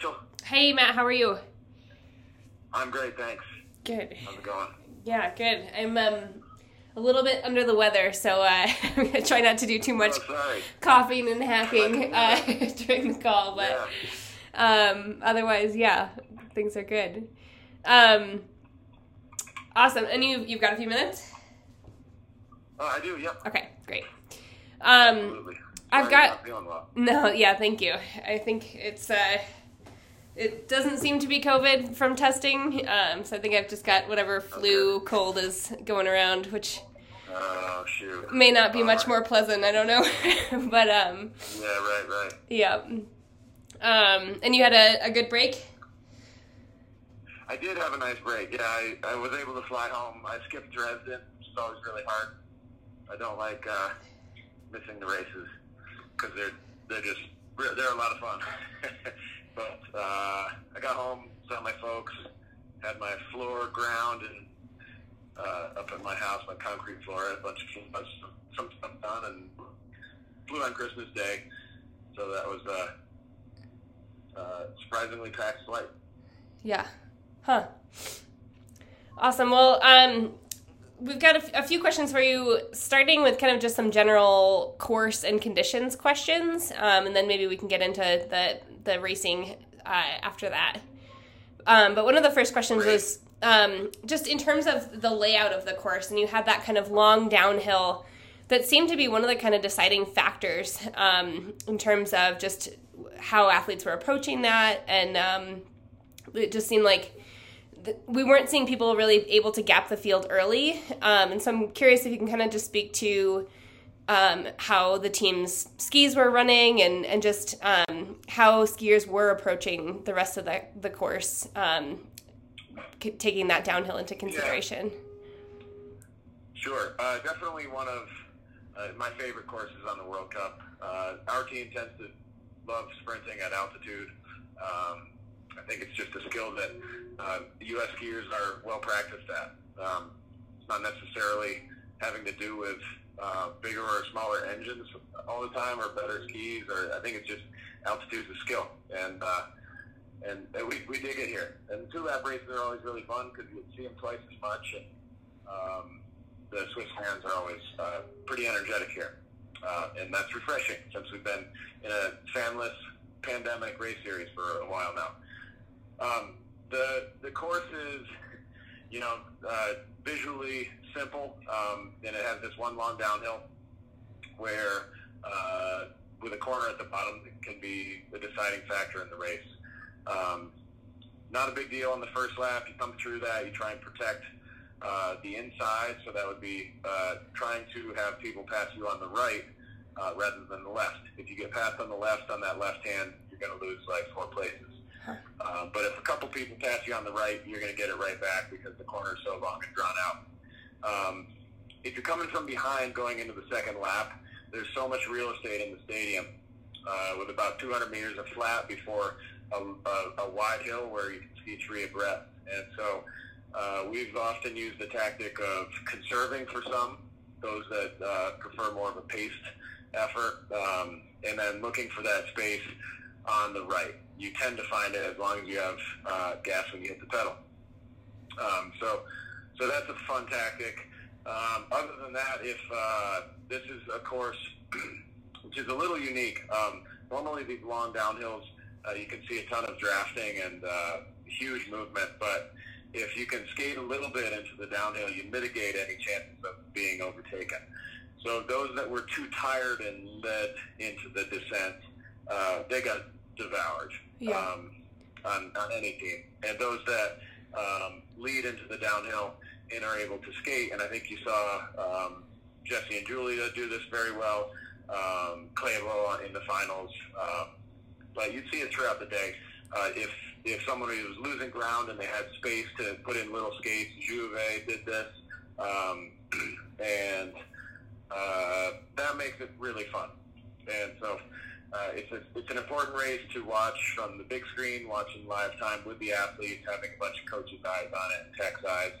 Rachel. Hey, Matt. How are you? I'm great, thanks. Good. How's it going? Yeah, good. I'm um a little bit under the weather, so uh, I'm gonna try not to do too much Oh, coughing and hacking uh, during the call, but Yeah. um, otherwise, yeah, things are good. Um, awesome. And you you've got a few minutes? Oh, I do. Yep. Okay, great. Um, Absolutely. I've got- well. No, yeah, thank you. I think it's uh it doesn't seem to be COVID from testing. Um, so I think I've just got whatever flu cold is going around, which Oh shoot. may not be much more pleasant. I don't know, but um, Yeah. Right. Right. yeah. Um, and you had a, a good break. I did have a nice break. Yeah, I, I was able to fly home. I skipped Dresden, which is always really hard. I don't like uh, missing the races because they're they're just they're a lot of fun. but uh, I got home, saw my folks, had my floor ground and uh, up at my house, my concrete floor, had a bunch of some stuff done, and flew on Christmas Day. So that was uh, uh, surprisingly packed flight. Yeah. Huh. Awesome. Well, um, we've got a, f- a few questions for you, starting with kind of just some general course and conditions questions, um, and then maybe we can get into the the racing uh, after that. Um, but one of the first questions was um, just in terms of the layout of the course, and you had that kind of long downhill that seemed to be one of the kind of deciding factors um, in terms of just how athletes were approaching that, and um, it just seemed like th- we weren't seeing people really able to gap the field early. Um, and so I'm curious if you can kind of just speak to um, how the team's skis were running and, and just um, how skiers were approaching the rest of the, the course, um, c- taking that downhill into consideration. Sure. Uh, definitely one of uh, my favorite courses on the World Cup. Uh, our team tends to love sprinting at altitude. Um, I think it's just a skill that uh, U.S. skiers are well practiced at. Um, it's not necessarily having to do with uh, bigger or smaller engines all the time or better skis. Or I think it's just altitude's a skill, and uh, and, and we, we dig it here. And two lap races are always really fun because you see them twice as much. And, um, the Swiss fans are always uh, pretty energetic here, uh, and that's refreshing since we've been in a fanless pandemic race series for a while now. Um, the the course is, you know, uh, visually simple, um, and it has this one long downhill where, uh, with a corner at the bottom, it can be the deciding factor in the race. Um, not a big deal on the first lap. You come through that, you try and protect uh, the inside, so that would be uh, trying to have people pass you on the right uh, rather than the left. If you get passed on the left on that left hand, you're going to lose like four places. Huh. Uh, but if a couple people pass you on the right, you're going to get it right back because the corner is so long and drawn out. Um, if you're coming from behind going into the second lap, there's so much real estate in the stadium uh, with about 200 meters of flat before a, a, a wide hill where you can ski three abreast. And so uh, we've often used the tactic of conserving for some, those that uh, prefer more of a paced effort, um, and then looking for that space on the right. You tend to find it as long as you have uh, gas when you hit the pedal. Um, so, so that's a fun tactic. Um, other than that, if uh, this is a course which is a little unique, um, normally these long downhills, uh, you can see a ton of drafting and uh, huge movement, but if you can skate a little bit into the downhill, you mitigate any chances of being overtaken. So those that were too tired and led into the descent, uh, they got devoured Yeah. um, on, on any team. And those that um, lead into the downhill and are able to skate, and I think you saw um, Jessie and Julia do this very well, um, Klaebo in the finals. Um, but you'd see it throughout the day. Uh, if if someone was losing ground and they had space to put in little skates, Juve did this, um, and uh, that makes it really fun. And so uh, it's a, it's an important race to watch from the big screen, watching live time with the athletes, having a bunch of coaches' eyes on it, and tech's eyes,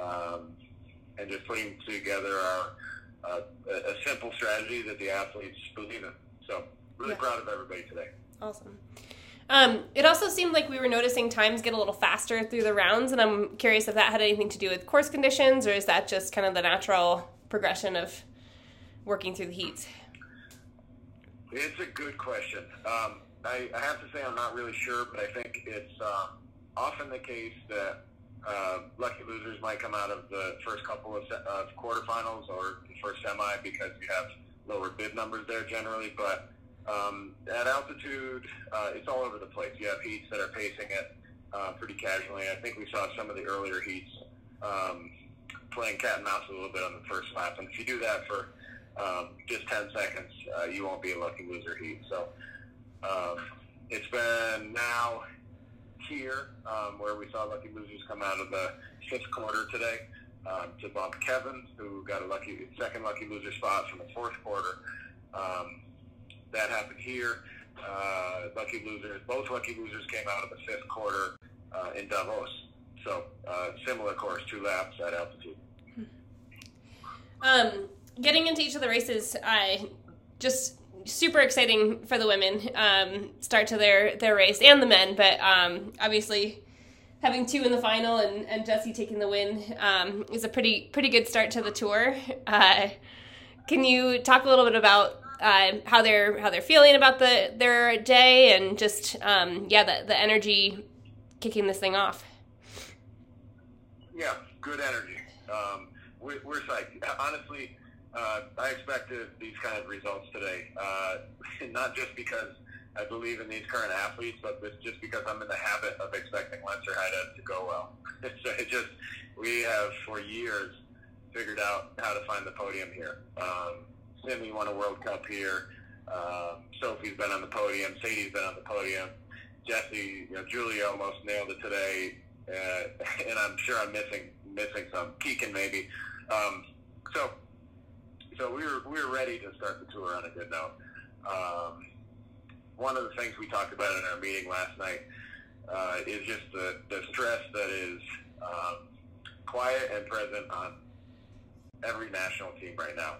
um, and just putting together our, uh, a, a simple strategy that the athletes believe in. So really Yeah. proud of everybody today. Awesome. Um, it also seemed like we were noticing times get a little faster through the rounds, and I'm curious if that had anything to do with course conditions, or is that just kind of the natural progression of working through the heats? It's a good question. Um, I, I, have to say I'm not really sure, but I think it's uh, often the case that uh, lucky losers might come out of the first couple of, of quarterfinals or first semi because you have lower bib numbers there generally, but um, at altitude, uh, it's all over the place. You have heats that are pacing it uh, pretty casually. I think we saw some of the earlier heats um, playing cat and mouse a little bit on the first lap. And if you do that for um, just 10 seconds, uh, you won't be a lucky loser heat. So um, it's been now here um, where we saw lucky losers come out of the fifth quarter today um, to bump Kevin, who got a lucky second lucky loser spot from the fourth quarter. Um, that happened here. Uh, lucky losers, both lucky losers came out of the fifth quarter uh, in Davos. So uh, similar course, two laps at altitude. Um, getting into each of the races, I just super exciting for the women um, start to their their race and the men, but um, obviously having two in the final and, and Jessie taking the win um, is a pretty pretty good start to the tour. Uh, can you talk a little bit about uh, how they're how they're feeling about the their day and just um, yeah the the energy kicking this thing off. Yeah, good energy. Um, we're, we're psyched. Honestly, uh, I expected these kind of results today, uh, not just because I believe in these current athletes, but just because I'm in the habit of expecting Lenzerheide to go well. so it just we have for years figured out how to find the podium here. Um, Simi won a World Cup here. Um, Sophie's been on the podium. Sadie's been on the podium. Jessie, you know, Julia almost nailed it today, uh, and I'm sure I'm missing missing some. Keegan maybe. Um, so, so we were we were ready to start the tour on a good note. Um, one of the things we talked about in our meeting last night uh, is just the, the stress that is um, quiet and present on every national team right now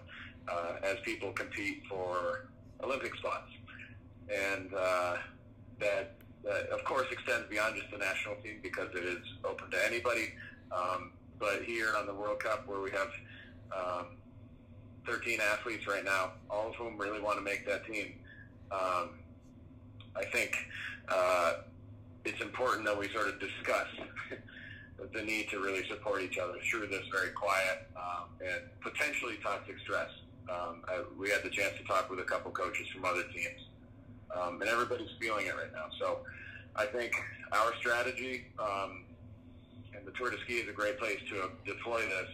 uh, as people compete for Olympic spots. And uh, that, that, of course, extends beyond just the national team because it is open to anybody. Um, but here on the World Cup, where we have um, 13 athletes right now, all of whom really want to make that team, um, I think uh, it's important that we sort of discuss the need to really support each other through this very quiet um, and potentially toxic stress. Um, I, we had the chance to talk with a couple coaches from other teams, um, and everybody's feeling it right now. So I think our strategy, um, and the Tour de Ski is a great place to deploy this,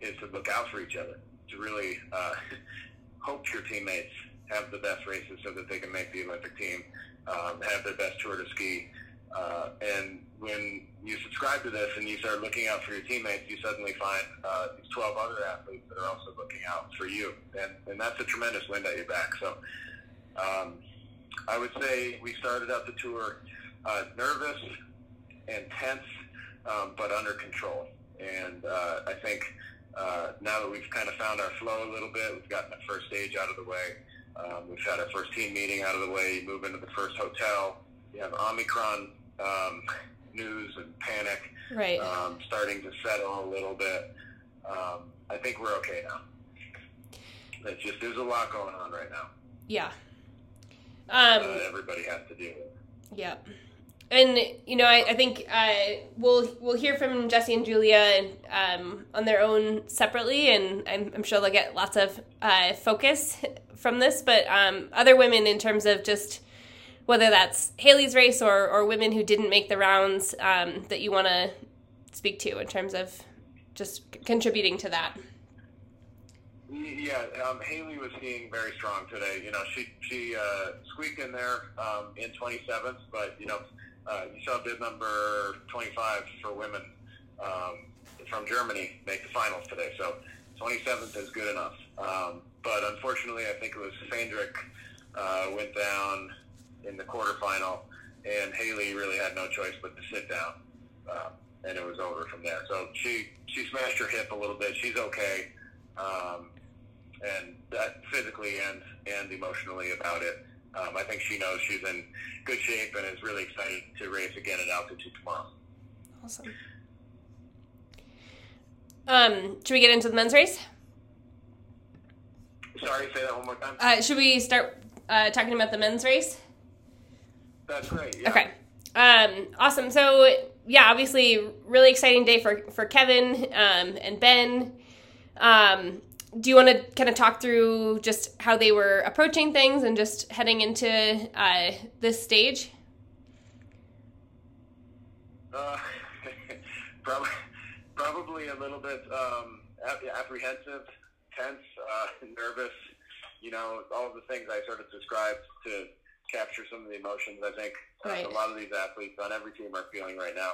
is to look out for each other, to really uh, hope your teammates have the best races so that they can make the Olympic team, um, have their best Tour de Ski, uh, and when you subscribe to this and you start looking out for your teammates, you suddenly find uh, these 12 other athletes that are also looking out for you. And, and that's a tremendous wind at your back. So um, I would say we started out the tour uh, nervous and tense, um, but under control. And uh, I think uh, now that we've kind of found our flow a little bit, we've gotten the first stage out of the way. Um, we've had our first team meeting out of the way. You move into the first hotel. You have Omicron um, news and panic right. um, starting to settle a little bit. Um, I think we're okay now. It's just there's a lot going on right now. Yeah. Um, uh, everybody has to deal with. Yeah. And you know, I, I think uh, we'll we'll hear from Jessie and Julia um, on their own separately, and I'm, I'm sure they'll get lots of uh, focus from this. But um, other women, in terms of just whether that's Hailey's race or, or women who didn't make the rounds um, that you want to speak to in terms of just contributing to that. Yeah, um, Haley was seeing very strong today. You know, she she uh, squeaked in there um, in 27th, but you know, uh, you saw bib number 25 for women um, from Germany make the finals today. So 27th is good enough. Um, but unfortunately, I think it was Fendrick uh, went down in the quarterfinal, and Hailey really had no choice but to sit down, uh, and it was over from there. So she she smashed her hip a little bit. She's okay, um, and that physically and and emotionally about it. Um, I think she knows she's in good shape and is really excited to race again at altitude tomorrow. Awesome. Um, should we get into the men's race? Sorry, say that one more time. Uh, should we start uh, talking about the men's race? That's great. Yeah. Okay. Um, awesome. So yeah, obviously, really exciting day for for Kevin um, and Ben. Um, do you want to kind of talk through just how they were approaching things and just heading into uh, this stage? Uh, probably, probably a little bit um, apprehensive, tense, uh, nervous. You know, all of the things I sort of described to capture some of the emotions. I think right. uh, a lot of these athletes on every team are feeling right now.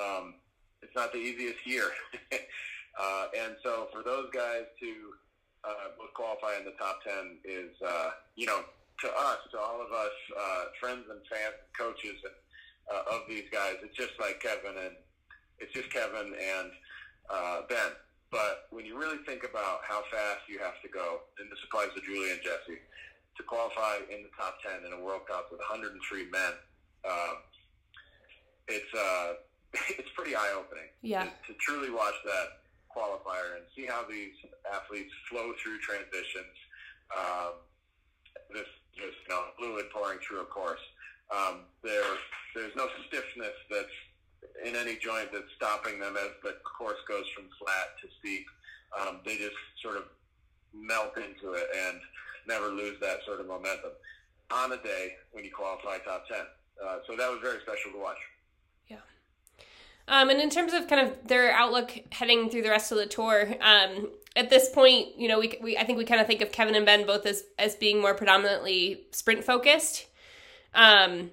Um, it's not the easiest year, uh, and so for those guys to uh, both qualify in the top ten is, uh, you know, to us, to all of us, uh, friends and fans, and coaches and, uh, of these guys, it's just like Kevin and it's just Kevin and uh, Ben. But when you really think about how fast you have to go, and this applies to Julie and Jessie, to qualify in the top 10 in a World Cup with 103 men, uh, it's uh, it's pretty eye opening. Yeah. To, to, truly watch that qualifier and see how these athletes flow through transitions. Um, this just you know fluid pouring through a course. Um, there there's no stiffness that's in any joint that's stopping them as the course goes from flat to steep. Um, they just sort of melt into it and never lose that sort of momentum on a day when you qualify top 10. Uh, so that was very special to watch. Um, and in terms of kind of their outlook heading through the rest of the tour, um, at this point, you know, we, we I think we kind of think of Kevin and Ben both as as being more predominantly sprint focused. Um,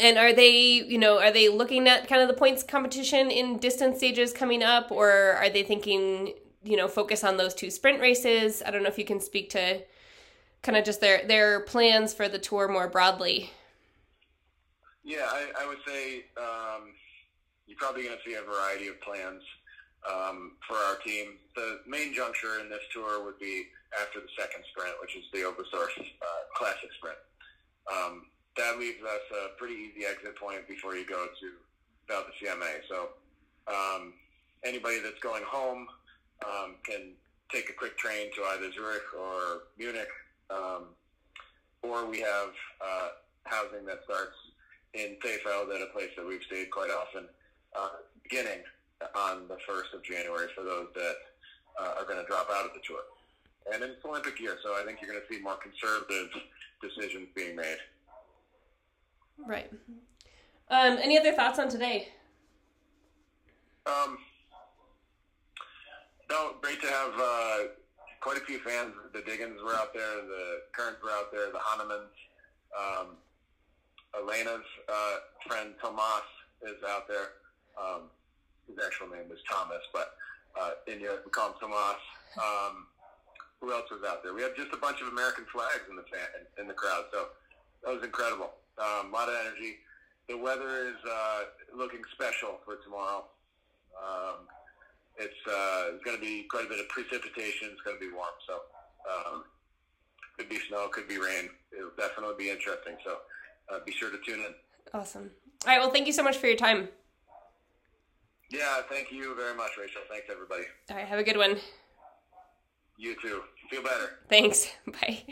and are they, you know, are they looking at kind of the points competition in distance stages coming up, or are they thinking, you know, focus on those two sprint races? I don't know if you can speak to kind of just their their plans for the tour more broadly. Yeah, I, I would say um, you're probably going to see a variety of plans um, for our team. The main juncture in this tour would be after the second sprint, which is the Oberstdorf uh, Classic Sprint. Um, that leaves us a pretty easy exit point before you go to Val di Fiemme. So um, anybody that's going home um, can take a quick train to either Zurich or Munich um, or we have uh, housing that starts in Krefeld at a place that we've stayed quite often, uh, beginning on the 1st of January for those that uh, are going to drop out of the tour. And it's Olympic year, so I think you're going to see more conservative decisions being made. Right. Um, any other thoughts on today? Um, no, great to have uh, quite a few fans. The Diggins were out there, the Kerns were out there, the Hannemans. Um, Elena's uh, friend Tomas is out there. Um, his actual name was Thomas, but uh, in Europe we call him Tomas. Um, who else was out there? We had just a bunch of American flags in the fan, in, in the crowd, so that was incredible. Um, a lot of energy. The weather is uh, looking special for tomorrow. Um, it's, uh, going to be quite a bit of precipitation. It's going to be warm, so um, could be snow, could be rain. It'll definitely be interesting. So uh, be sure to tune in. Awesome. All right. Well, thank you so much for your time. Yeah, thank you very much, Rachel. Thanks, everybody. All right. Have a good one. You too. Feel better. Thanks. Bye.